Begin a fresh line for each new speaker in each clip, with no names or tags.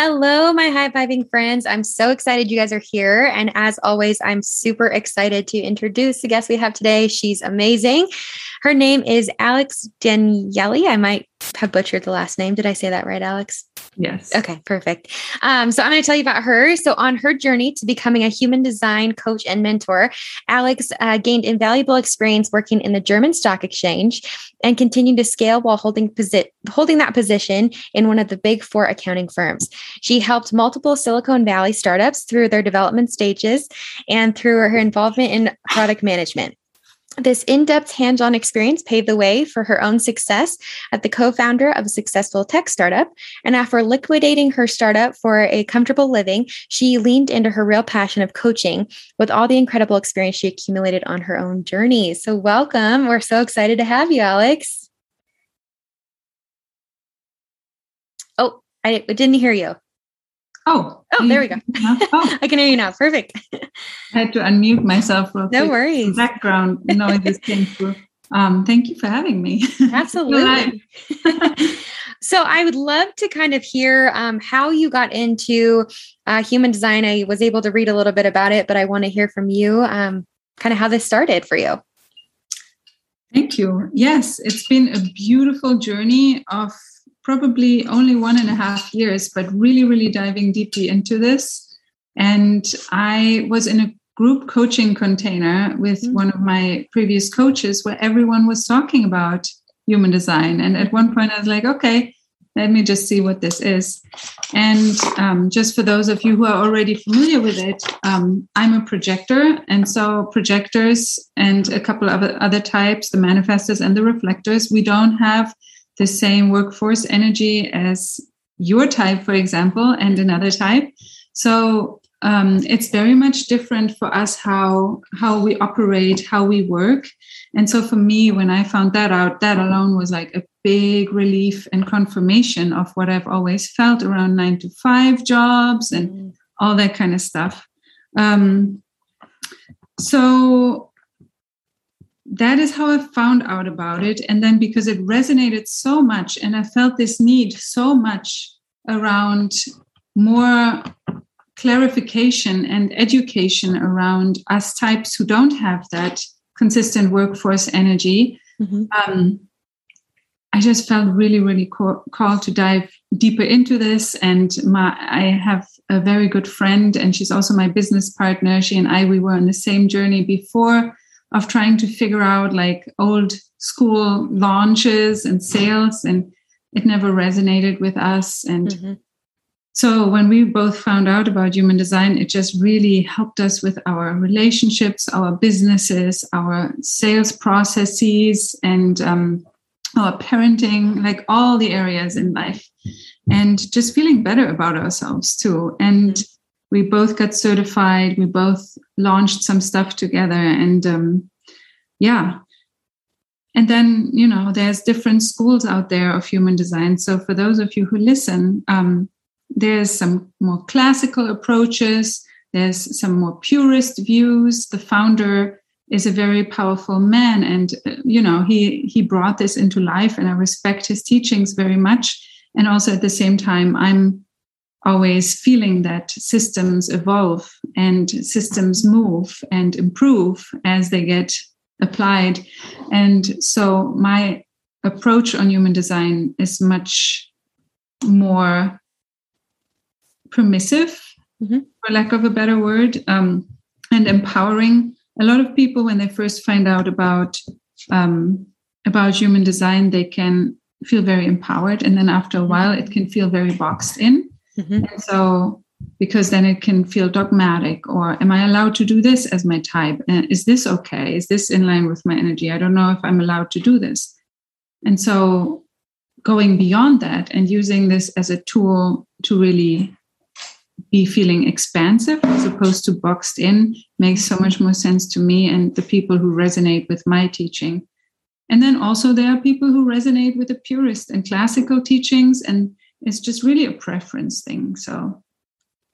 Hello, my high vibing friends. I'm so excited you guys are here. And as always, I'm super excited to introduce the guest we have today. She's amazing. Her name is Alex Danieli. I might have butchered the last name. Did I say that right, Alex?
Yes.
Okay, perfect. Um, so I'm going to tell you about her. So, on her journey to becoming a human design coach and mentor, Alex uh, gained invaluable experience working in the German Stock Exchange and continued to scale while holding posi- holding that position in one of the big four accounting firms. She helped multiple Silicon Valley startups through their development stages and through her involvement in product management. This in depth hands on experience paved the way for her own success as the co founder of a successful tech startup. And after liquidating her startup for a comfortable living, she leaned into her real passion of coaching with all the incredible experience she accumulated on her own journey. So, welcome. We're so excited to have you, Alex. Oh, I didn't hear you.
Oh,
oh, there we go. Oh. I can hear you now. Perfect.
I had to unmute myself.
No quick. worries.
Background noises came through. Um, thank you for having me.
Absolutely. so I would love to kind of hear um, how you got into uh, human design. I was able to read a little bit about it, but I want to hear from you, um, kind of how this started for you.
Thank you. Yes, it's been a beautiful journey of probably only one and a half years, but really, really diving deeply into this. And I was in a group coaching container with mm-hmm. one of my previous coaches where everyone was talking about human design. And at one point, I was like, okay, let me just see what this is. And um, just for those of you who are already familiar with it, um, I'm a projector. And so, projectors and a couple of other types, the manifestors and the reflectors, we don't have the same workforce energy as your type, for example, and another type. So um, it's very much different for us how how we operate, how we work. And so for me, when I found that out, that alone was like a big relief and confirmation of what I've always felt around nine to five jobs and mm. all that kind of stuff. Um, so that is how I found out about it. And then because it resonated so much and I felt this need so much around more clarification and education around us types who don't have that consistent workforce energy. Mm-hmm. Um, I just felt really, really co- called to dive deeper into this. And my, I have a very good friend, and she's also my business partner. She and I, we were on the same journey before of trying to figure out like old school launches and sales and it never resonated with us. And mm-hmm. so when we both found out about human design it just really helped us with our relationships our businesses our sales processes and um, our parenting like all the areas in life and just feeling better about ourselves too. And mm-hmm we both got certified we both launched some stuff together and um, yeah. And then you know there's different schools out there of human design. So for those of you who listen um, there's some more classical approaches there's some more purist views. The founder is a very powerful man and uh, you know he he brought this into life and i respect his teachings very much. And also at the same time i'm always feeling that systems evolve and systems move and improve as they get applied. And so my approach on human design is much more permissive, mm-hmm. for lack of a better word, um, and empowering. A lot of people, when they first find out about um, about human design, they can feel very empowered, and then after a while, it can feel very boxed in. Mm-hmm. so, because then it can feel dogmatic, or am I allowed to do this as my type? And is this okay? Is this in line with my energy? I don't know if I'm allowed to do this. And so, going beyond that and using this as a tool to really be feeling expansive as opposed to boxed in makes so much more sense to me and the people who resonate with my teaching. And then also there are people who resonate with the purist and classical teachings, and it's just really a preference thing. So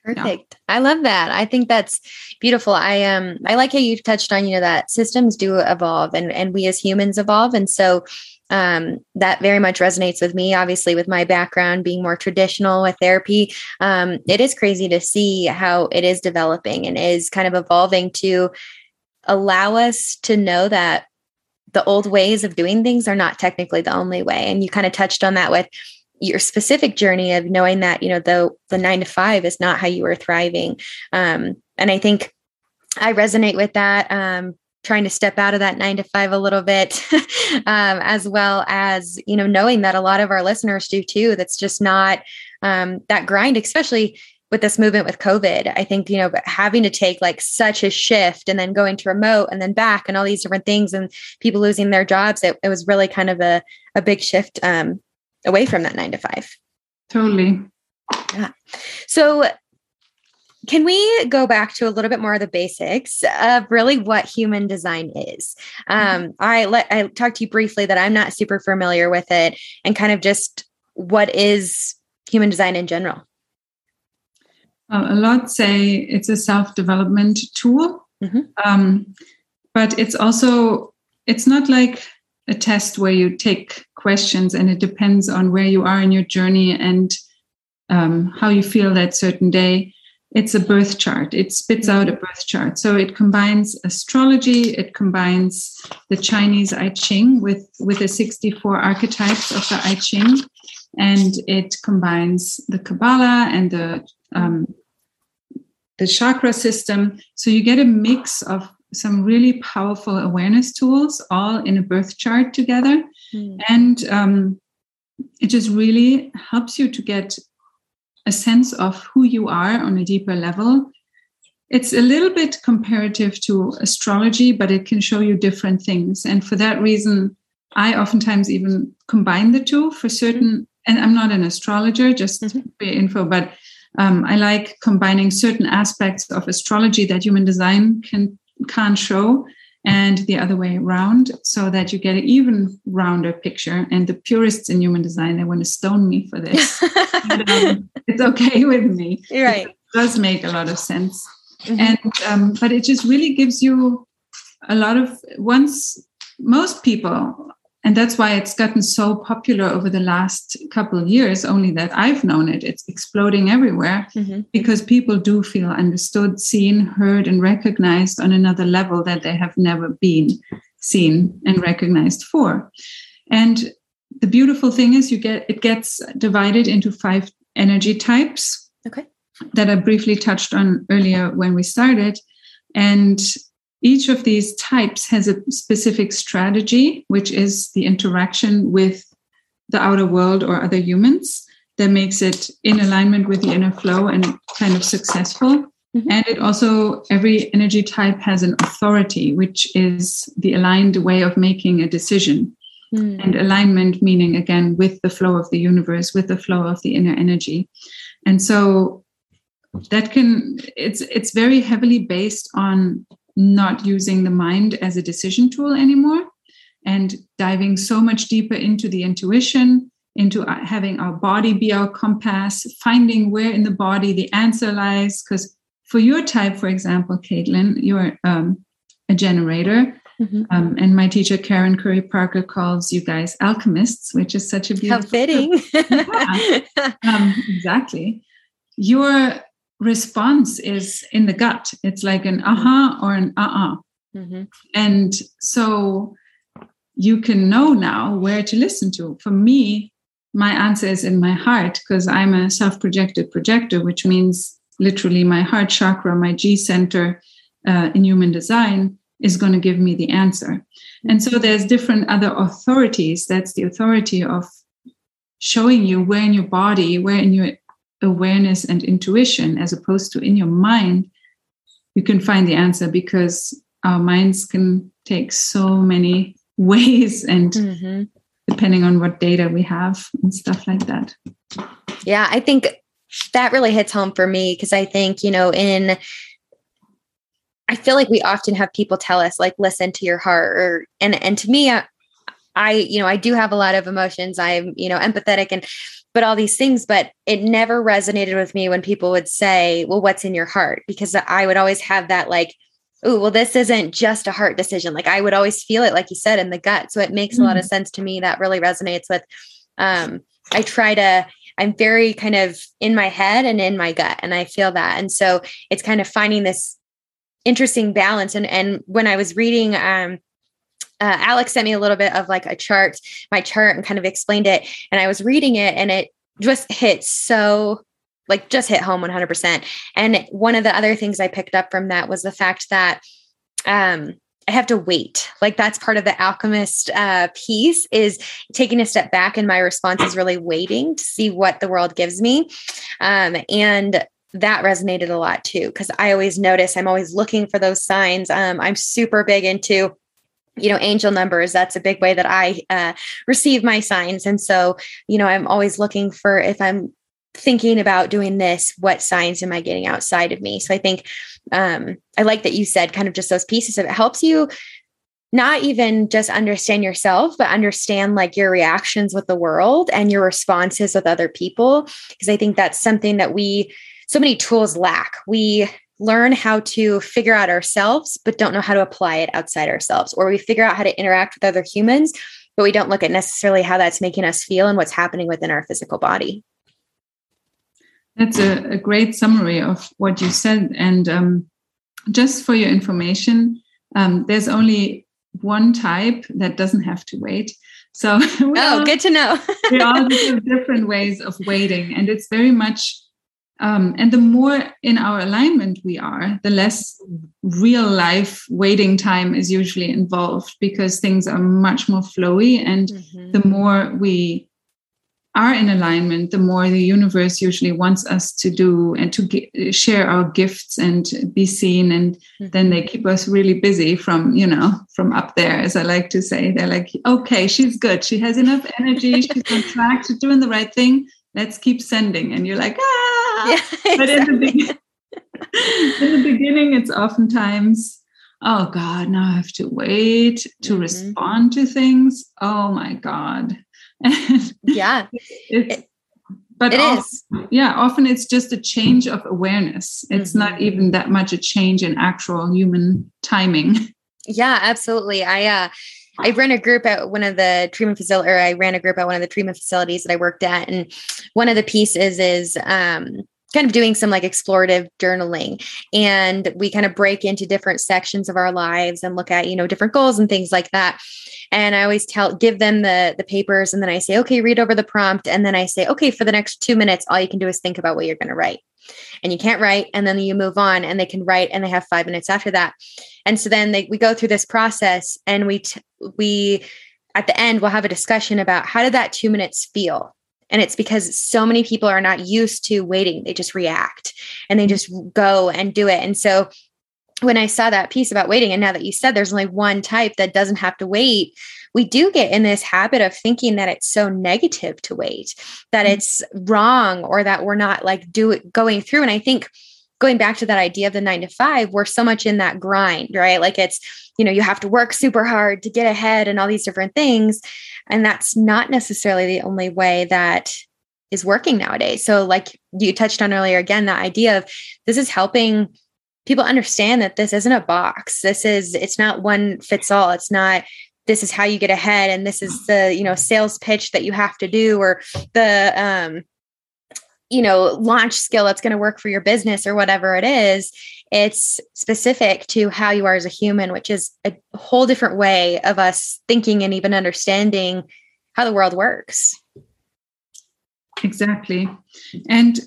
Perfect. Yeah. I love that. I think that's beautiful. I um I like how you've touched on, you know, that systems do evolve and and we as humans evolve. And so um, that very much resonates with me. Obviously, with my background being more traditional with therapy, um, it is crazy to see how it is developing and is kind of evolving to allow us to know that the old ways of doing things are not technically the only way. And you kind of touched on that with your specific journey of knowing that you know the the nine to five is not how you are thriving. Um, and i think i resonate with that um, trying to step out of that nine to five a little bit um, as well as you know knowing that a lot of our listeners do too that's just not um, that grind especially with this movement with covid. I think you know having to take like such a shift and then going to remote and then back and all these different things and people losing their jobs it, it was really kind of a, a big shift um, away from that nine to five.
Totally.
Yeah. So, can we go back to a little bit more of the basics of really what human design is? Mm-hmm. Um, I let I talked to you briefly that I'm not super familiar with it, and kind of just what is human design in general.
Uh, a lot say it's a self development tool, mm-hmm. um, but it's also it's not like a test where you take questions and it depends on where you are in your journey and um, how you feel that certain day. It's a birth chart. It spits out a mm-hmm. birth chart. So it combines astrology it combines the chinese i ching with with the 64 archetypes of the i ching and it combines the kabbalah and the um, the chakra system. So you get a mix of some really powerful awareness tools all in a birth chart together. Mm. And um, it just really helps you to get a sense of who you are on a deeper level. It's a little bit comparative to astrology, but it can show you different things. And for that reason, I oftentimes even combine the two for certain. And I'm not an astrologer, just mm-hmm. for info, but um, I like combining certain aspects of astrology that human design can can't show and the other way around so that you get an even rounder picture. And the purists in human design they want to stone me for this. But, um, it's okay with me.
Right.
It does make a lot of sense. Mm-hmm. and um, but it just really gives you a lot of once most people and that's why it's gotten so popular over the last couple of years only that i've known it. It's exploding everywhere mm-hmm. because people do feel understood seen heard and recognized on another level that they have never been seen and recognized for. And the beautiful thing is you get it gets divided into five energy types
okay.
that i briefly touched on earlier when we started. And each of these types has a specific strategy, which is the interaction with the outer world or other humans that makes it in alignment with the inner flow and kind of successful. Mm-hmm. And it also, every energy type has an authority, which is the aligned way of making a decision. Mm. And alignment meaning, again, with the flow of the universe, with the flow of the inner energy. And so that can, it's, it's very heavily based on not using the mind as a decision tool anymore and diving so much deeper into the intuition, into uh, having our body be our compass, finding where in the body the answer lies. Because for your type, for example, Caitlyn, you're um, a generator. Mm-hmm. Um, and my teacher, Karen Curry Parker, calls you guys alchemists, which is such a beautiful.
How fitting.
yeah. um, exactly. You're response is in the gut. It's like an aha or an uh uh-uh. mm-hmm. And so you can know now where to listen to. For me, my answer is in my heart because I'm a self projected projector, which means literally my heart chakra, my G center uh, in human design is going to give me the answer. And so there's different other authorities. That's the authority of showing you where in your body, where in your awareness and intuition as opposed to in your mind you can find the answer because our minds can take so many ways and mm-hmm. depending on what data we have and stuff like that
yeah i think that really hits home for me because I think, you know, in I feel like we often have people tell us like listen to your heart or and and to me I, I you know I do have a lot of emotions I'm you know empathetic and but all these things but it never resonated with me when people would say well what's in your heart because I would always have that like oh well this isn't just a heart decision like I would always feel it like you said in the gut so it makes mm-hmm. a lot of mm. sense to me that really resonates with um I try to I'm very kind of in my head and in my gut and I feel that and so it's kind of finding this interesting balance. And and when I was reading, um, uh, Alex sent me a little bit of like a chart, my chart, and kind of explained it. And I was reading it, and it just hit so like just hit home 100%. And one of the other things I picked up from that was the fact that um, I have to wait. Like that's part of the alchemist uh, piece is taking a step back, and my response is really waiting to see what the world gives me. Um, and that resonated a lot too because i always notice i'm always looking for those signs um, i'm super big into you know angel numbers that's a big way that i uh, receive my signs. And so you know i'm always looking for if i'm thinking about doing this what signs am i getting outside of me? So i think um, i like that you said kind of just those pieces of it helps you not even just understand yourself but understand like your reactions with the world and your responses with other people. Because i think that's something that we so many tools lack. We learn how to figure out ourselves, but don't know how to apply it outside ourselves, or we figure out how to interact with other humans, but we don't look at necessarily how that's making us feel and what's happening within our physical body.
That's a, a great summary of what you said. And um, just for your information, um, there's only one type that doesn't have to wait. So,
oh, all, good to know.
we all have different ways of waiting, and it's very much um, and the more in our alignment we are, the less real life waiting time is usually involved because things are much more flowy. And mm-hmm. the more we are in alignment, the more the universe usually wants us to do and to share our gifts and be seen. And mm-hmm. then they keep us really busy from, you know, from up there, as I like to say. They're like, okay, she's good. She has enough energy. She's on track. She's doing the right thing. Let's keep sending. And you're like, ah, yeah, but in the, be- in the beginning, it's oftentimes, oh God, now I have to wait to mm-hmm. respond to things. Oh my God.
yeah.
It's, but
it often, is.
yeah often it's just a change of awareness it's mm-hmm. not even that much a change in actual human timing
yeah absolutely i uh I ran a group at one of the treatment facility, or I ran a group at one of the treatment facilities that I worked at, and one of the pieces is um, kind of doing some like explorative journaling. And we kind of break into different sections of our lives and look at you know different goals and things like that. And i always tell give them the the papers and then i say okay read over the prompt. And then i say okay for the next 2 minutes all you can do is think about what you're going to write. And you can't write and then you move on and they can write and they have 5 minutes after that. And so then they we go through this process and we t- we at the end we'll have a discussion about how did that 2 minutes feel and it's because so many people are not used to waiting. They just react and they just go and do it. And so when I saw that piece about waiting, and now that you said there's only one type that doesn't have to wait, we do get in this habit of thinking that it's so negative to wait, that mm-hmm. it's wrong, or that we're not like do it going through. And I think going back to that idea of the nine to five, we're so much in that grind, right? Like it's, you know, you have to work super hard to get ahead and all these different things. And that's not necessarily the only way that is working nowadays. So, like you touched on earlier, again, that idea of this is helping people understand that this isn't a box. This is, it's not one fits all. It's not, this is how you get ahead and this is the, you know, sales pitch that you have to do or the, um, you know, launch skill that's going to work for your business or whatever it is. It's specific to how you are as a human, which is a whole different way of us thinking and even understanding how the world works.
Exactly. And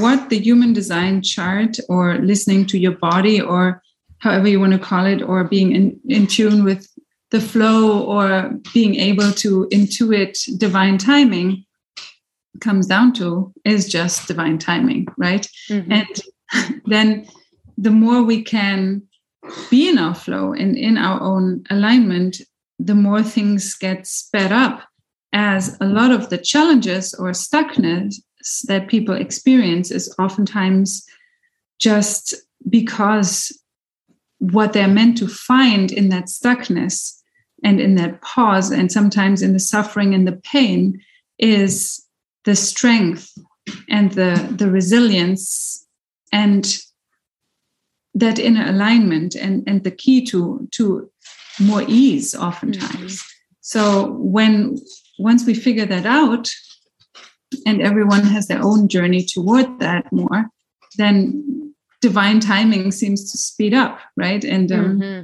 what the human design chart or listening to your body or however you want to call it, or being in, in tune with the flow or being able to intuit divine timing comes down to is just divine timing, right? Mm-hmm. And then the more we can be in our flow and in our own alignment, the more things get sped up as a lot of the challenges or stuckness that people experience is oftentimes just because what they're meant to find in that stuckness and in that pause and sometimes in the suffering and the pain is the strength and the the resilience and that inner alignment and and the key to to more ease oftentimes mm-hmm. so when once we figure that out and everyone has their own journey toward that more then divine timing seems to speed up right and um, mm-hmm.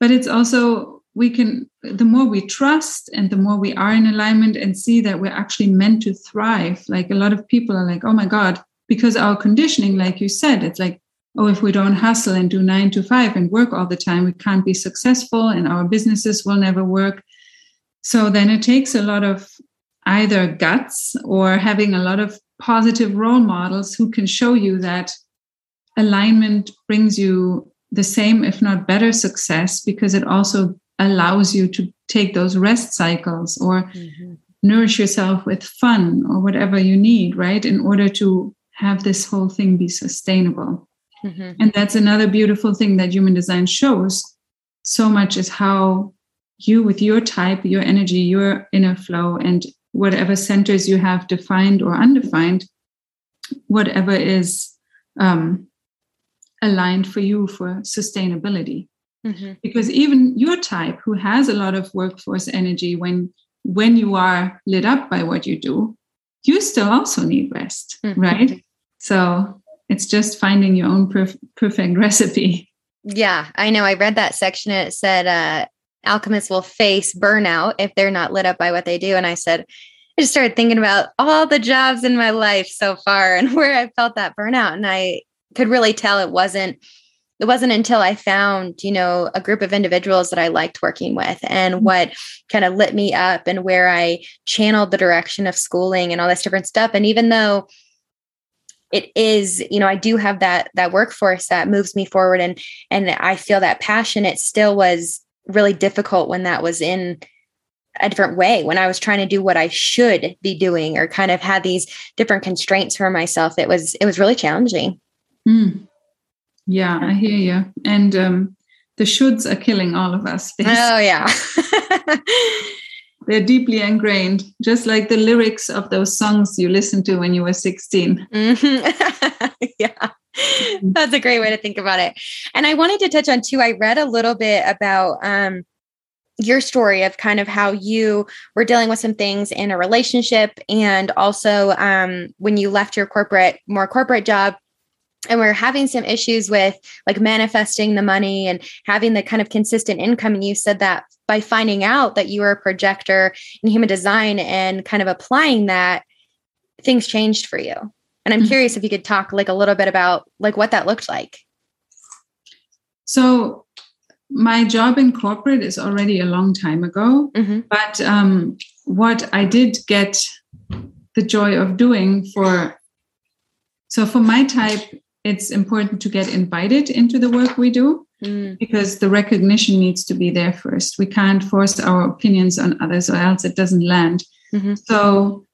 but it's also we can the more we trust and the more we are in alignment and see that we're actually meant to thrive like a lot of people are like oh my god because our conditioning like you said it's like oh if we don't hustle and do 9 to 5 and work all the time we can't be successful and our businesses will never work so then it takes a lot of either guts or having a lot of positive role models who can show you that alignment brings you the same if not better success because it also allows you to take those rest cycles or mm-hmm. nourish yourself with fun or whatever you need, right? In order to have this whole thing be sustainable. Mm-hmm. And that's another beautiful thing that human design shows so much is how you, with your type, your energy, your inner flow, and whatever centers you have defined or undefined, whatever is um, aligned for you for sustainability. Mm-hmm. Because even your type, who has a lot of workforce energy, when when you are lit up by what you do, you still also need rest, mm-hmm. right? So it's just finding your own perf- perfect recipe.
Yeah, I know. I read that section. It said uh, alchemists will face burnout if they're not lit up by what they do. And I said, I just started thinking about all the jobs in my life so far and where I felt that burnout. And I could really tell it wasn't it wasn't until I found, you know, a group of individuals that I liked working with and mm-hmm. what kind of lit me up and where I channeled the direction of schooling and all this different stuff. And even though it is, you know, I do have that that workforce that moves me forward and and I feel that passion, it still was really difficult when that was in a different way when i was trying to do what i should be doing or kind of had these different constraints for myself it was it was really challenging
mm. Yeah, I hear you. And um, the shoulds are killing all of us.
Oh, yeah.
They're deeply ingrained, just like the lyrics of those songs you listened to when you were 16.
Mm-hmm. yeah. That's a great way to think about it. And I wanted to touch on too, I read a little bit about um, your story of kind of how you were dealing with some things in a relationship and also um, when you left your corporate more corporate job and we're having some issues with like manifesting the money and having the kind of consistent income and you said that by finding out that you were a projector in human design and kind of applying that things changed for you and i'm mm-hmm. curious if you could talk like a little bit about like what that looked like
so my job in corporate is already a long time ago mm-hmm. but um, what i did get the joy of doing for so for my type it's important to get invited into the work we do mm. because the recognition needs to be there first. We can't force our opinions on others or else it doesn't land. Mm-hmm. So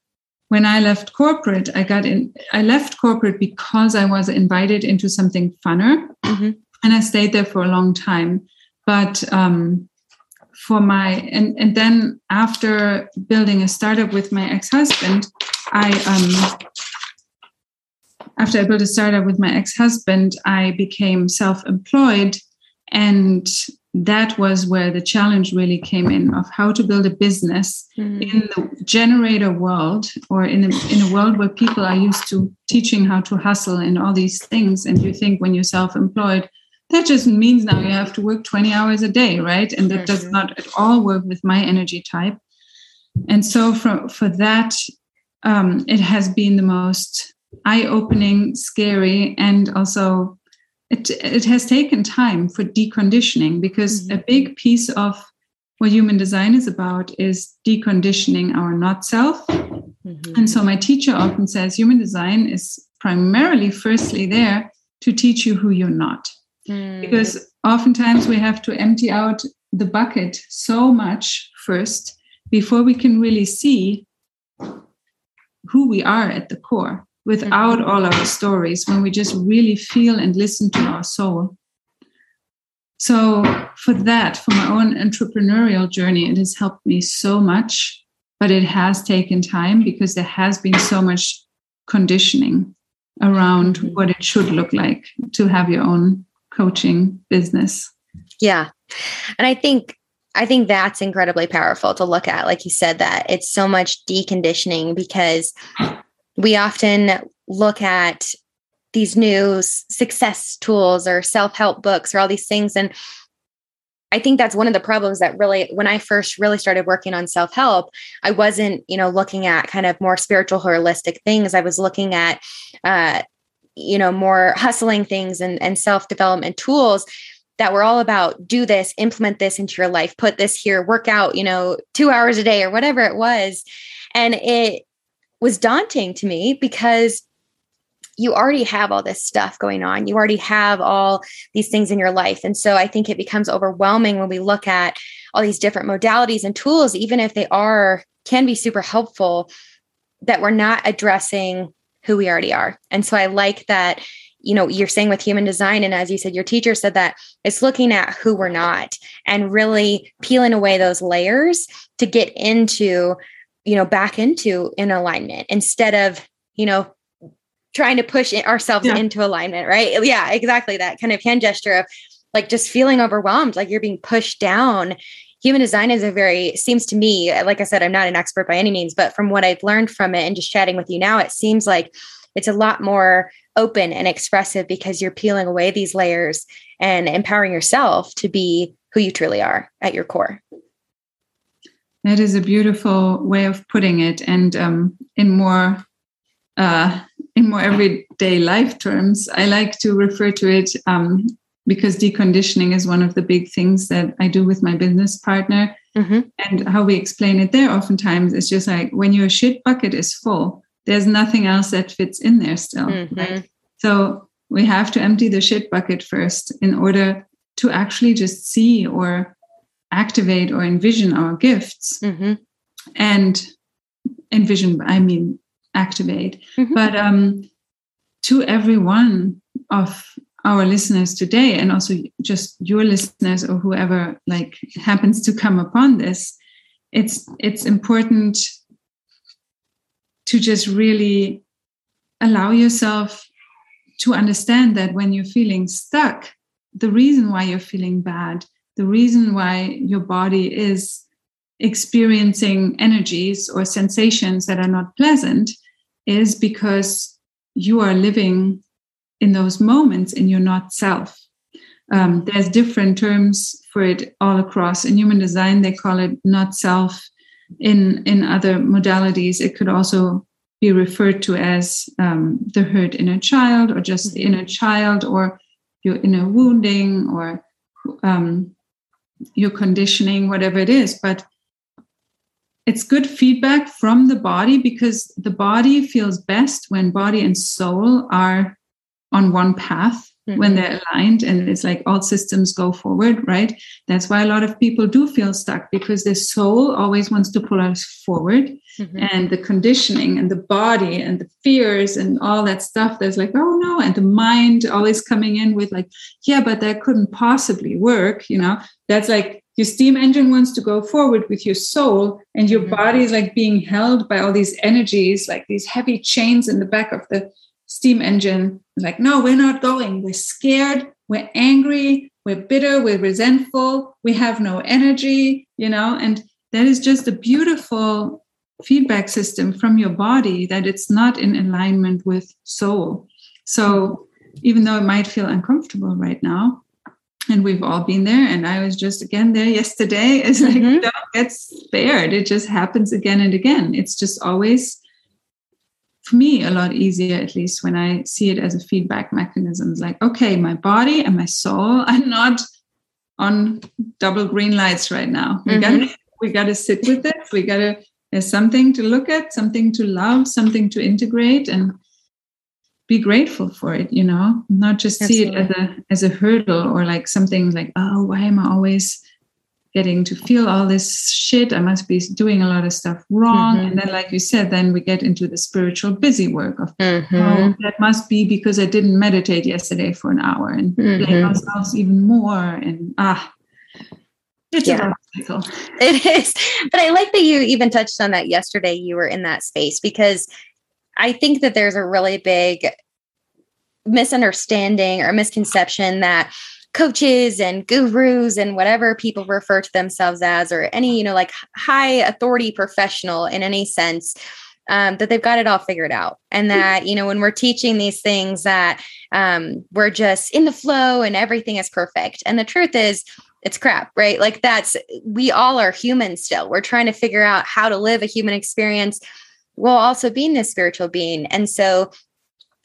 when I left corporate, I got in, I left corporate because I was invited into something funner mm-hmm. and I stayed there for a long time. But um, for my, and, and then after building a startup with my ex husband, I, um, after I built a startup with my ex husband, I became self employed. And that was where the challenge really came in of how to build a business mm. in the generator world or in a, in a world where people are used to teaching how to hustle and all these things. And you think when you're self employed, that just means now you have to work 20 hours a day, right? And that mm-hmm. does not at all work with my energy type. And so for, for that, um, it has been the most eye-opening, scary, and also it it has taken time for deconditioning because mm-hmm. a big piece of what human design is about is deconditioning our not self. Mm-hmm. And so my teacher often says human design is primarily firstly there to teach you who you're not. Mm. Because oftentimes we have to empty out the bucket so much first before we can really see who we are at the core without all our stories when we just really feel and listen to our soul so for that for my own entrepreneurial journey it has helped me so much but it has taken time because there has been so much conditioning around mm-hmm. what it should look like to have your own coaching business
yeah and i think I think that's incredibly powerful to look at. Like you said, that it's so much deconditioning because we often look at these new success tools or self help books or all these things. And I think that's one of the problems that really, when I first really started working on self help, I wasn't, you know, looking at kind of more spiritual, holistic things. I was looking at, uh, you know, more hustling things and, and self development tools that were all about do this, implement this into your life, put this here, work out, you know, two hours a day or whatever it was. And it was daunting to me because you already have all this stuff going on. You already have all these things in your life. And so I think it becomes overwhelming when we look at all these different modalities and tools, even if they are, can be super helpful, that we're not addressing who we already are. And so I like that you know you're saying with human design and as you said your teacher said that it's looking at who we're not and really peeling away those layers to get into you know back into in alignment instead of you know trying to push ourselves yeah. into alignment right yeah exactly that kind of hand gesture of like just feeling overwhelmed like you're being pushed down human design is a very seems to me like i said i'm not an expert by any means but from what i've learned from it and just chatting with you now it seems like it's a lot more open and expressive because you're peeling away these layers and empowering yourself to be who you truly are at your core.
That is a beautiful way of putting it, and um, in more uh, in more everyday life terms, I like to refer to it um, because deconditioning is one of the big things that I do with my business partner. Mm-hmm. And how we explain it there, oftentimes, is just like when your shit bucket is full, there's nothing else that fits in there still. Mm-hmm. Right? So we have to empty the shit bucket first in order to actually just see or activate or envision our gifts mm-hmm. and envision i mean activate mm-hmm. but um to every one of our listeners today and also just your listeners or whoever like happens to come upon this it's it's important to just really allow yourself to understand that when you're feeling stuck, the reason why you're feeling bad, the reason why your body is experiencing energies or sensations that are not pleasant is because you are living in those moments in your not self. Um, there's different terms for it all across. In human design, they call it not self in in other modalities it could also be referred to as um, the hurt inner child or just the inner child or your inner wounding or um, your conditioning whatever it is but it's good feedback from the body because the body feels best when body and soul are on one path mm-hmm. when they're aligned and it's like all systems go forward, right? That's why a lot of people do feel stuck because their soul always wants to pull us forward. Mm-hmm. And the conditioning and the body and the fears and all that stuff, there's like, oh no. And the mind always coming in with, like, yeah, but that couldn't possibly work. You know, that's like your steam engine wants to go forward with your soul and your mm-hmm. body is like being held by all these energies like these heavy chains in the back of the steam engine like no we're not going. We're scared. We're angry. We're bitter. We're resentful. We have no energy you know? And that is just a beautiful feedback system from your body that it's not in alignment with soul. So even though it might feel uncomfortable right now and we've all been there and i was just again there yesterday it's like mm-hmm. don't get spared. It just happens again and again. It's just always for me a lot easier at least when i see it as a feedback mechanism it's like okay my body and my soul are not on double green lights right now we mm-hmm. gotta we gotta sit with it we gotta there's something to look at something to love something to integrate and be grateful for it you know not just Absolutely. see it as a as a hurdle or like something like oh why am i always getting to feel all this shit. I must be doing a lot of stuff wrong. Mm-hmm. And then, like you said, then we get into the spiritual busy work of, mm-hmm. oh, that must be because I didn't meditate yesterday for an hour and mm-hmm. blame ourselves even more. And ah, it's yeah.
It is. But I like that you even touched on that yesterday. You were in that space because I think that there's a really big misunderstanding or misconception that coaches and gurus and whatever people refer to themselves as or any you know like high authority professional in any sense um, that they've got it all figured out. And hmm. that you know when we're teaching these things that um, we're just in the flow and everything is perfect. And the truth is it's crap right? Like that's we all are human still. We're trying to figure out how to live a human experience while also being this spiritual being. And so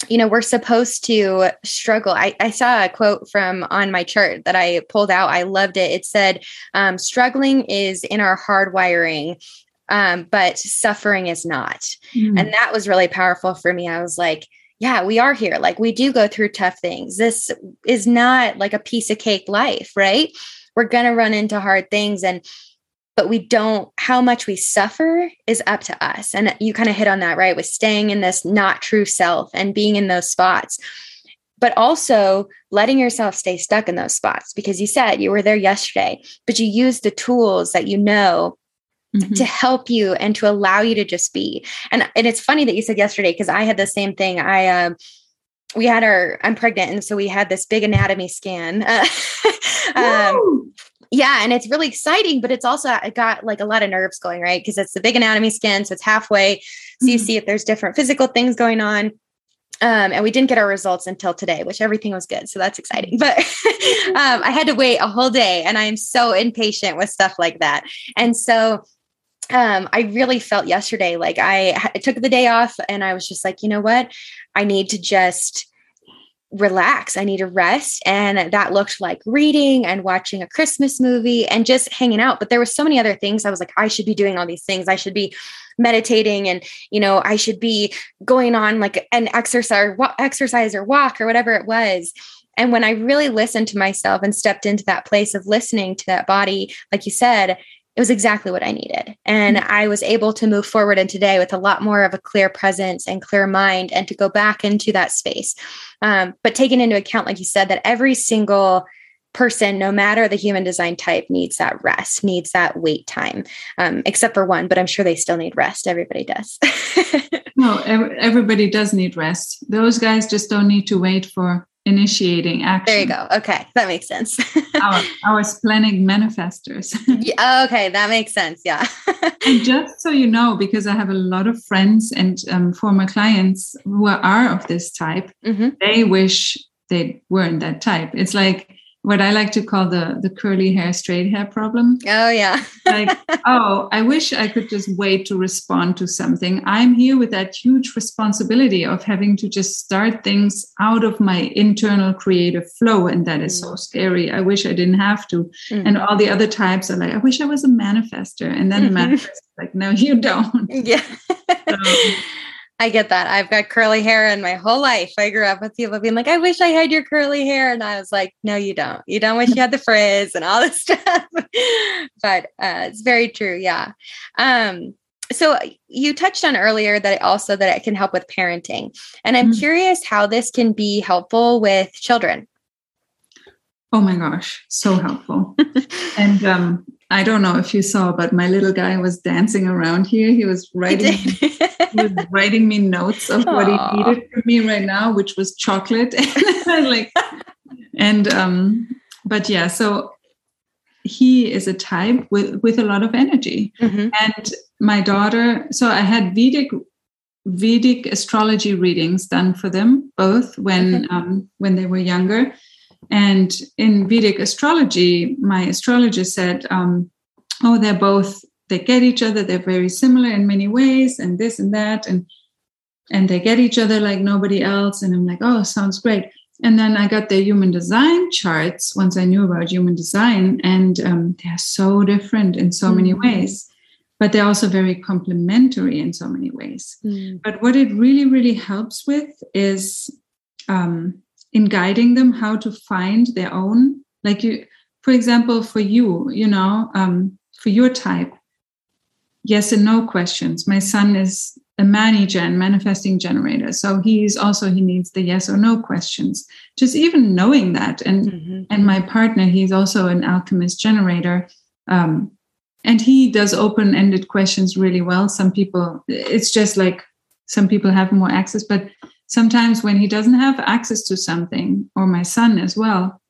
you know, we're supposed to struggle. I, I, saw a quote from on my chart that I pulled out. I loved it. It said, um, struggling is in our hardwiring, um, but suffering is not. Mm. And that was really powerful for me. I was like, yeah, we are here. Like we do go through tough things. This is not like a piece of cake life, right? We're going to run into hard things. And but we don't how much we suffer is up to us. And you kind of hit on that right with staying in this not true self and being in those spots but also letting yourself stay stuck in those spots because you said you were there yesterday but you use the tools that you know mm-hmm. to help you and to allow you to just be. And and it's funny that you said yesterday because i had the same thing. I um we had our i'm pregnant and so we had this big anatomy scan um, yeah and it's really exciting but it's also it got like a lot of nerves going right? Because it's the big anatomy scan so it's halfway. So you mm-hmm. see if there's different physical things going on. Um, and we didn't get our results until today which everything was good so that's exciting. But um, i had to wait a whole day and i am so impatient with stuff like that. And so um, I really felt yesterday like I, I took the day off and I was just like, you know what? I need to just relax. I need to rest. And that looked like reading and watching a Christmas movie and just hanging out. But there were so many other things. I was like, I should be doing all these things. I should be meditating and, you know, I should be going on like an exercise, exercise or walk or whatever it was. And when I really listened to myself and stepped into that place of listening to that body, like you said, it was exactly what I needed. And mm-hmm. I was able to move forward in today with a lot more of a clear presence and clear mind and to go back into that space. Um, but taking into account, like you said, that every single person, no matter the human design type, needs that rest, needs that wait time, um, except for one, but I'm sure they still need rest. Everybody does.
no, everybody does need rest. Those guys just don't need to wait for initiating action.
There you go. Okay, that makes sense.
our, our splenic manifestors.
yeah, okay, that makes sense. Yeah.
and just so you know, because I have a lot of friends and um, former clients who are of this type, mm-hmm. they wish they weren't that type. It's like what I like to call the the curly hair, straight hair problem.
Oh yeah.
like, oh, I wish I could just wait to respond to something. I'm here with that huge responsibility of having to just start things out of my internal creative flow. And that is so mm. scary. I wish I didn't have to. Mm-hmm. And all the other types are like, I wish I was a manifester. And then mm-hmm. the manifest is like, no, you don't.
Yeah. so, I get that. I've got curly hair and my whole life I grew up with people being like, I wish I had your curly hair. And I was like, no, you don't. You don't wish you had the frizz and all this stuff. but uh, it's very true. Yeah. Um, so you touched on earlier that it also that it can help with parenting. And I'm mm-hmm. curious how this can be helpful with children.
Oh my gosh, so helpful. and um, I don't know if you saw, but my little guy was dancing around here. He was he was writing me notes of Aww. what he needed from me right now, which was chocolate. and like, and um, but yeah, so he is a type with with a lot of energy, mm-hmm. and my daughter. So I had Vedic Vedic astrology readings done for them both when okay. um, when they were younger and in Vedic astrology, my astrologer said, um, oh, they're both, they get each other, they're very similar in many ways, and this and that, and and they get each other like nobody else. And I'm like, oh, sounds great. And then I got their human design charts once I knew about human design, and um, they're so different in so mm many ways, but they're also very complementary in so many ways. mm But what it really, really helps with is um, in guiding them how to find their own like you for example, for you, you know, um, for your type, yes and no questions. My son is a mani-gen manifesting generator so he's also he needs the yes or no questions just even knowing that and mm-hmm. and my partner he's also an alchemist generator um, and he does open-ended questions really well some people it's just like some people have more access but sometimes when he doesn't have access to something or my son as well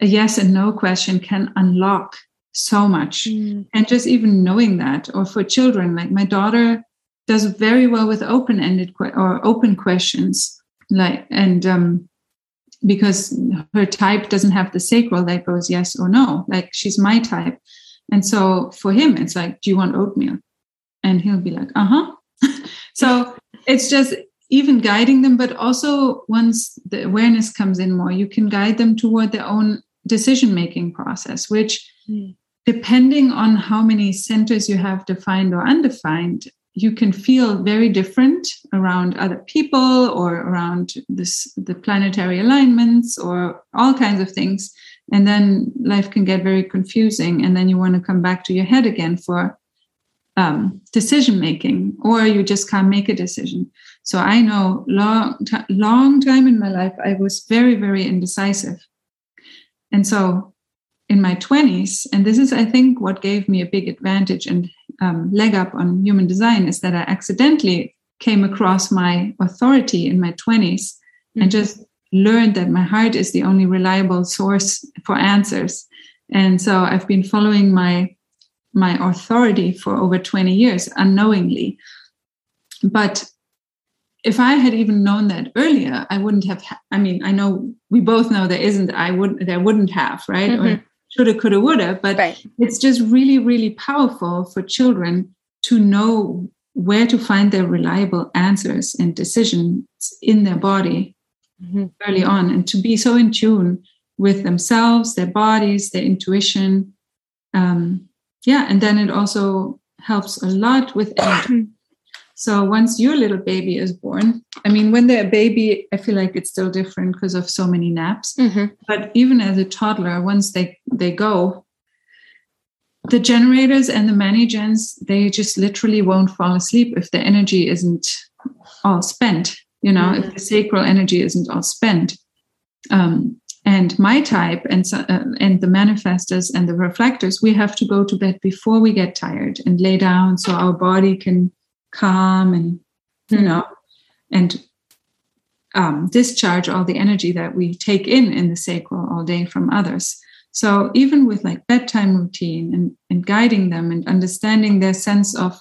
a yes and no question can unlock so much mm. and just even knowing that or for children like my daughter does very well with open-ended que- or open questions like and um because her type doesn't have the sacral that goes yes or no like she's my type and so for him it's like do you want oatmeal and he'll be like uh-huh so it's just even guiding them but also once the awareness comes in more you can guide them toward their own decision making process which mm. Depending on how many centers you have defined or undefined you can feel very different around other people or around this the planetary alignments or all kinds of things. And then life can get very confusing and then you want to come back to your head again for um, decision making or you just can't make a decision. So i know long t- long time in my life i was very very indecisive. And so in my 20s and this is i think what gave me a big advantage and um, leg up on human design is that I accidentally came across my authority in my 20s mm-hmm. and just learned that my heart is the only reliable source for answers. And so I've been following my my authority for over 20 years unknowingly. But if I had even known that earlier, I wouldn't have. I mean, I know we both know there isn't. I wouldn't. There wouldn't have, right? Mm-hmm. Or shoulda, coulda, woulda. But right. it's just really, really powerful for children to know where to find their reliable answers and decisions in their body mm-hmm. early on and to be so in tune with themselves, their bodies, their intuition. Um, yeah, and then it also helps a lot with So once your little baby is born, I mean, when they're a baby, I feel like it's still different because of so many naps. Mm-hmm. But even as a toddler, once they they go, the generators and the mani-gens, they just literally won't fall asleep if the energy isn't all spent. You know, mm-hmm. if the sacral energy isn't all spent. Um, and my type and uh, and the manifestors and the reflectors, we have to go to bed before we get tired and lay down so our body can calm and you hmm. know and um, discharge all the energy that we take in in the sacral all day from others so even with like bedtime routine and, and guiding them and understanding their sense of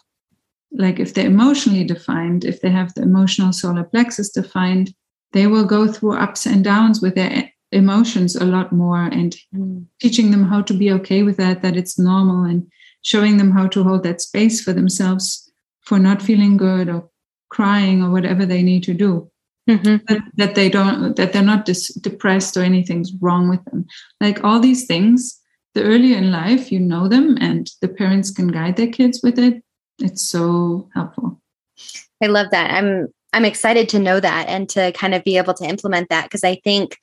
like if they're emotionally defined if they have the emotional solar plexus defined they will go through ups and downs with their emotions a lot more and mm. teaching them how to be okay with that that it's normal and showing them how to hold that space for themselves for not feeling good or crying or whatever they need to do. Mm-hmm. That, that, they don't, that they're not dis- depressed or anything's wrong with them. Like all these things, the earlier in life you know them and the parents can guide their kids with it, it's so helpful.
I love that. I'm I'm excited to know that and to kind of be able to implement that because I think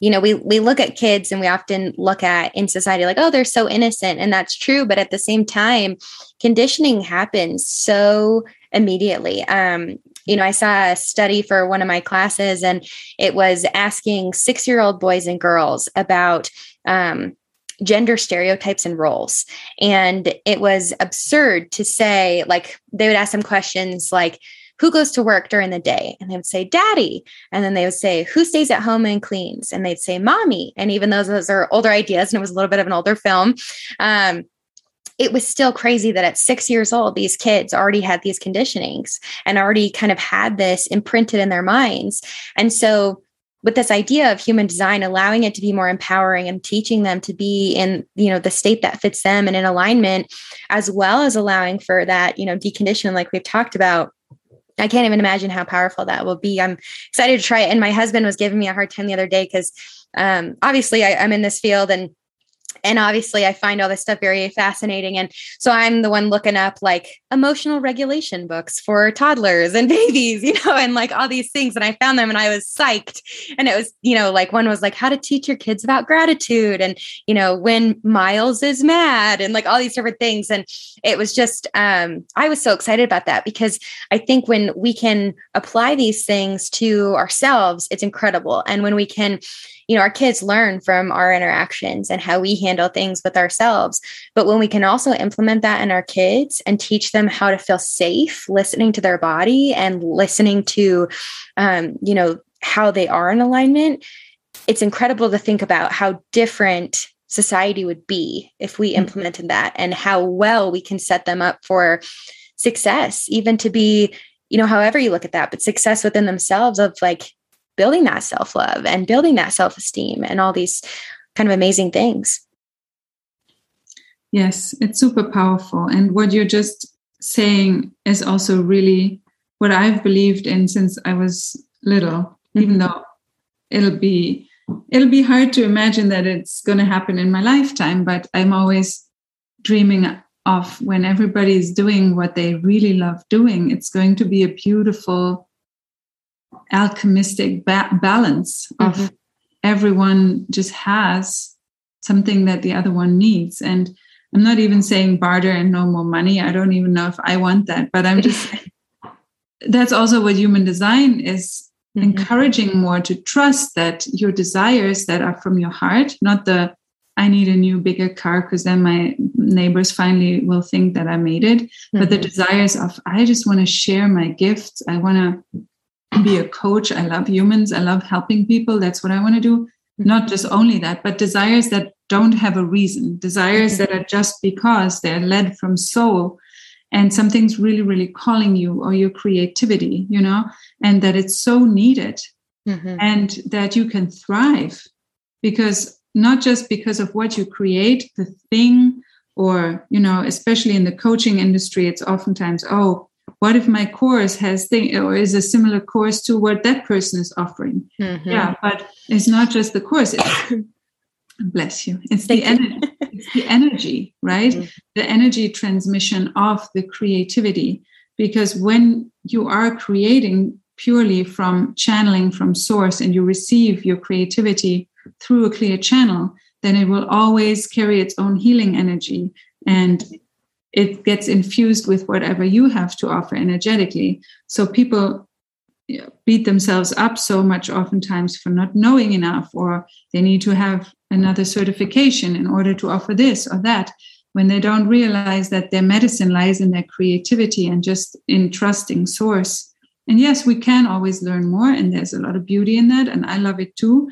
you know we we look at kids and we often look at in society like oh they're so innocent and that's true but at the same time conditioning happens so immediately um you know i saw a study for one of my classes and it was asking 6 year old boys and girls about um gender stereotypes and roles. And it was absurd to say, like, they would ask them questions like, who goes to work during the day? And they would say, Daddy. And then they would say, Who stays at home and cleans? And they'd say, Mommy. And even though those are older ideas and it was a little bit of an older film, um, it was still crazy that at six years old, these kids already had these conditionings and already kind of had this imprinted in their minds. And so, with this idea of human design allowing it to be more empowering and teaching them to be in you know the state that fits them and in alignment as well as allowing for that you know decondition like we've talked about I can't even imagine how powerful that will be. I'm excited to try it. And my husband was giving me a hard time the other day because um, obviously I, I'm in this field and and obviously i find all this stuff very fascinating. And so i'm the one looking up like emotional regulation books for toddlers and babies you know and like all these things. And i found them and i was psyched. And it was you know like one was like how to teach your kids about gratitude and you know when miles is mad and like all these different things. And it was just um i was so excited about that because i think when we can apply these things to ourselves it's incredible. And when we can you know our kids learn from our interactions and how we handle things with ourselves but when we can also implement that in our kids and teach them how to feel safe listening to their body and listening to um, you know how they are in alignment it's incredible to think about how different society would be if we mm-hmm. implemented that and how well we can set them up for success even to be you know however you look at that but success within themselves of like building that self love and building that self esteem and all these kind of amazing things.
Yes, it's super powerful. And what you're just saying is also really what I've believed in since I was little, mm-hmm. even though it'll be it'll be hard to imagine that it's going to happen in my lifetime but i'm always dreaming of when everybody is doing what they really love doing it's going to be a beautiful alchemistic ba- balance of mm-hmm. everyone just has something that the other one needs and i'm not even saying barter and no more money i don't even know if i want that but i'm just that's also what human design is mm-hmm. encouraging more to trust that your desires that are from your heart not the i need a new bigger car because then my neighbors finally will think that i made it mm-hmm. but the mm-hmm. desires of i just want to share my gifts i want to be a coach. I love humans. I love helping people. That's what I want to do. Not just only that, but desires that don't have a reason, desires that are just because they're led from soul and something's really, really calling you or your creativity, you know, and that it's so needed mm-hmm. and that you can thrive because not just because of what you create, the thing, or, you know, especially in the coaching industry, it's oftentimes, oh, what if my course has thing or is a similar course to what that person is offering mm-hmm. yeah but it's not just the course it's, bless you it's Thank the energy it's the energy right mm-hmm. the energy transmission of the creativity because when you are creating purely from channeling from source and you receive your creativity through a clear channel then it will always carry its own healing energy and it gets infused with whatever you have to offer energetically. So people beat themselves up so much oftentimes for not knowing enough, or they need to have another certification in order to offer this or that, when they don't realize that their medicine lies in their creativity and just in trusting source. And yes, we can always learn more, and there's a lot of beauty in that, and I love it too.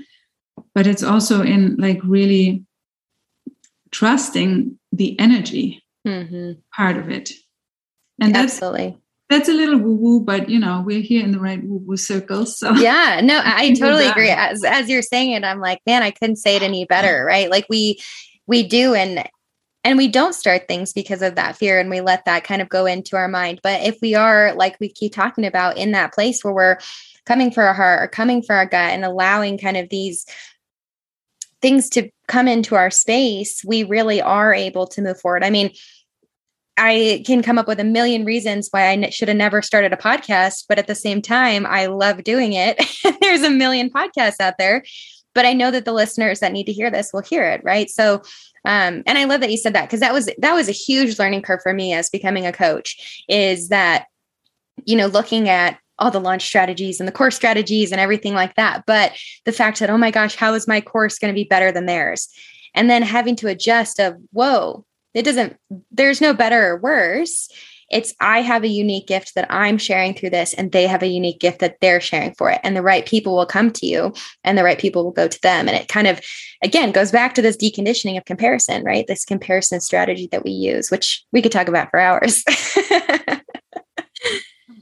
But it's also in like really trusting the energy mm-hmm. part of it.
And that's, absolutely
that's a little woo woo, but you know, we're here in the right woo woo circles. So
yeah, no, I totally agree. As as you're saying it, I'm like, man, I couldn't say it any better, right? Like we we do and and we don't start things because of that fear and we let that kind of go into our mind. But if we are, like we keep talking about, in that place where we're coming for our heart or coming for our gut and allowing kind of these things to come into our space, we really are able to move forward. I mean, I can come up with a million reasons why I should have never started a podcast, but at the same time, I love doing it. There's a million podcasts out there, but I know that the listeners that need to hear this will hear it, right? So, um, and I love that you said that because that was that was a huge learning curve for me as becoming a coach. Is that you know looking at all the launch strategies and the course strategies and everything like that. But the fact that, oh my gosh, how is my course going to be better than theirs? And then having to adjust of, whoa, it doesn't, there's no better or worse. It's I have a unique gift that I'm sharing through this, and they have a unique gift that they're sharing for it. And the right people will come to you, and the right people will go to them. And it kind of, again, goes back to this deconditioning of comparison, right? This comparison strategy that we use, which we could talk about for hours.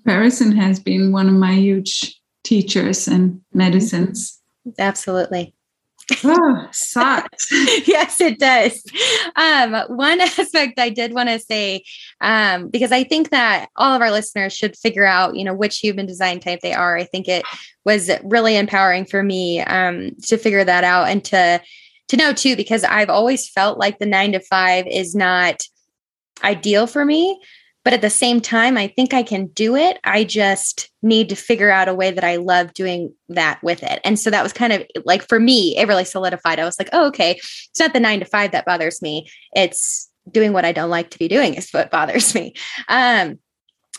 comparison has been one of my huge teachers and medicines.
Absolutely.
Oh, sucks.
yes, it does. Um, one aspect I did want to say, um, because I think that all of our listeners should figure out, you know, which human design type they are. I think it was really empowering for me um, to figure that out and to to know too, because I've always felt like the nine to five is not ideal for me. But at the same time, I think I can do it. I just need to figure out a way that I love doing that with it. And so that was kind of like for me, it really solidified. I was like, oh, okay, it's not the nine to five that bothers me. It's doing what I don't like to be doing is what bothers me. Um,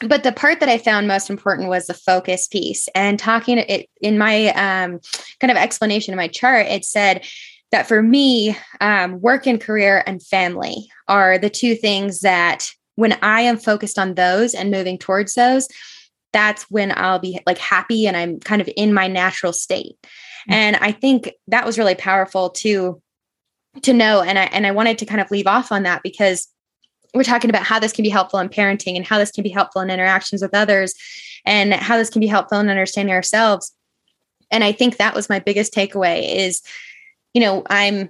but the part that I found most important was the focus piece. And talking it in my um, kind of explanation in my chart, it said that for me, um, work and career and family are the two things that when I am focused on those and moving towards those, that's when I'll be like happy and I'm kind of in my natural state. Mm-hmm. And I think that was really powerful to to know and I and I wanted to kind of leave off on that because we're talking about how this can be helpful in parenting and how this can be helpful in interactions with others and how this can be helpful in understanding ourselves and i think that was my biggest takeaway is you know i'm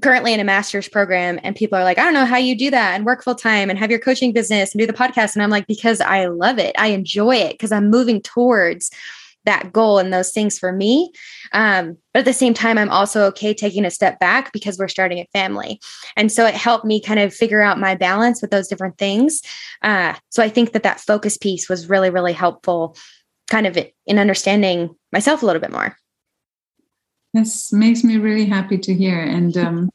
currently in a master's program and people are like i don't know how you do that and work full time and have your coaching business and do the podcast and i'm like because i love it i enjoy it because i'm moving towards that goal and those things for me. Um, but at the same time, I'm also okay taking a step back because we're starting a family. And so it helped me kind of figure out my balance with those different things. Uh, so I think that that focus piece was really, really helpful kind of in understanding myself a little bit more.
This makes me really happy to hear. And um,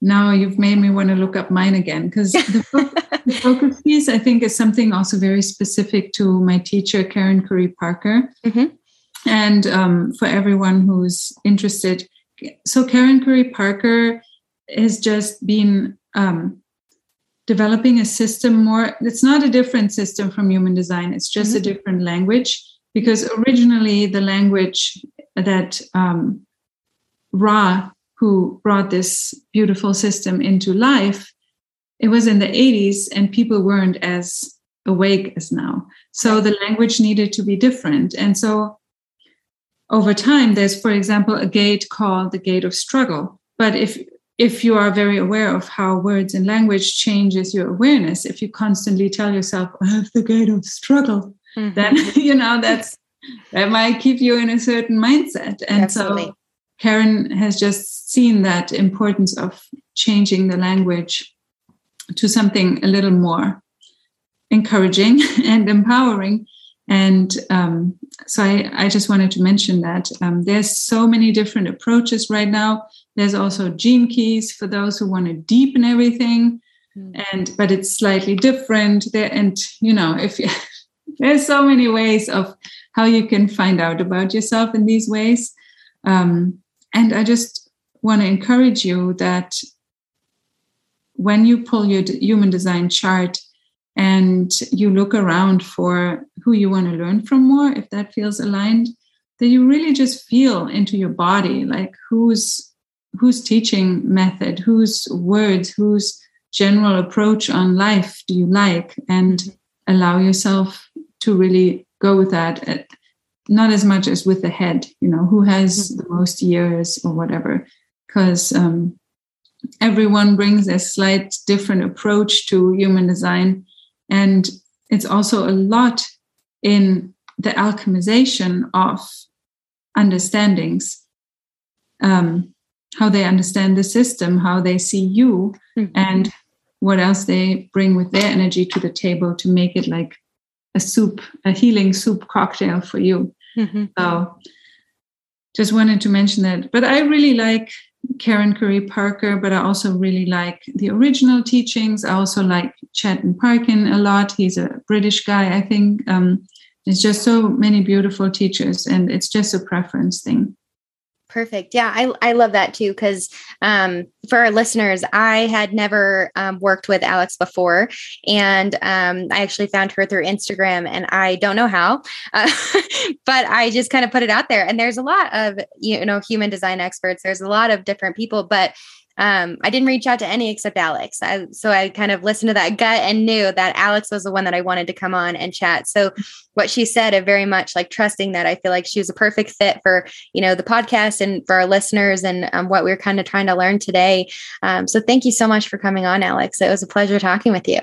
now you've made me want to look up mine again because the, the, focus piece i think is something also very specific to my teacher karen curry parker mm-hmm. and um, for everyone who's interested so karen curry parker has just been um, developing a system more it's not a different system from human design it's just mm-hmm. a different language because originally the language that um, ra who brought this beautiful system into life, it was in the 80s and people weren't as awake as now. So the language needed to be different. And so over time, there's, for example, a gate called the gate of struggle. But if if you are very aware of how words and language changes your awareness, if you constantly tell yourself, I have the gate of struggle, mm-hmm. then you know that's that might keep you in a certain mindset. And so Karen has just seen that importance of changing the language to something a little more encouraging and empowering. And um, so I, I, just wanted to mention that um, there's so many different approaches right now. There's also gene keys for those who want to deepen everything, mm. and but it's slightly different. There and you know if you, there's so many ways of how you can find out about yourself in these ways. Um, and I just want to encourage you that when you pull your human design chart and you look around for who you want to learn from more, if that feels aligned, that you really just feel into your body, like whose whose teaching method, whose words, whose general approach on life do you like, and allow yourself to really go with that not as much as with the head you know who has mm-hmm. the most years or whatever because um, everyone brings a slight different approach to human design and it's also a lot in the alchemization of understandings um, how they understand the system how they see you mm-hmm. and what else they bring with their energy to the table to make it like a soup a healing soup cocktail for you Mm-hmm. So just wanted to mention that. But I really like Karen Curry Parker, but I also really like the original teachings. I also like Chetan Parkyn a lot. He's a British guy, I think. Um, it's just so many beautiful teachers, and it's just a preference thing.
Perfect. Yeah, I, I love that too. Because um, for our listeners, I had never um, worked with Alex before. And um, I actually found her through Instagram, and I don't know how, uh, but I just kind of put it out there. And there's a lot of, you know, human design experts, there's a lot of different people, but um, I didn't reach out to any except Alex. I, so I kind of listened to that gut and knew that Alex was the one that I wanted to come on and chat. So what she said, of very much like trusting that I feel like she was a perfect fit for, you know, the podcast and for our listeners and um, what we are kind of trying to learn today. Um, so thank you so much for coming on, Alex. It was a pleasure talking with you.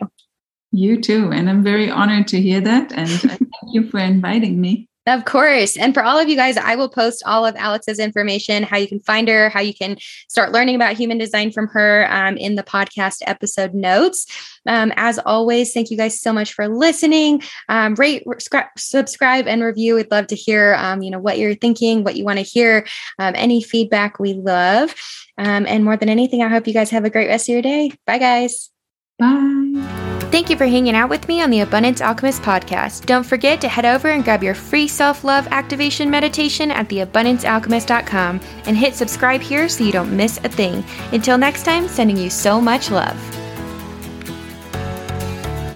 You too. And I'm very honored to hear that. And thank you for inviting me.
Of course. And for all of you guys, I will post all of Alex's information, how you can find her, how you can start learning about human design from her um, in the podcast episode notes. Um, as always, thank you guys so much for listening. Um, rate, subscribe, and review. We'd love to hear, um, you know, what you're thinking, what you want to hear, um, any feedback we love. Um, and more than anything, I hope you guys have a great rest of your day. Bye, guys.
Bye.
Thank you for hanging out with me on the Abundance Alchemist podcast. Don't forget to head over and grab your free self love activation meditation at theabundancealchemist.com and hit subscribe here so you don't miss a thing. Until next time, sending you so much love.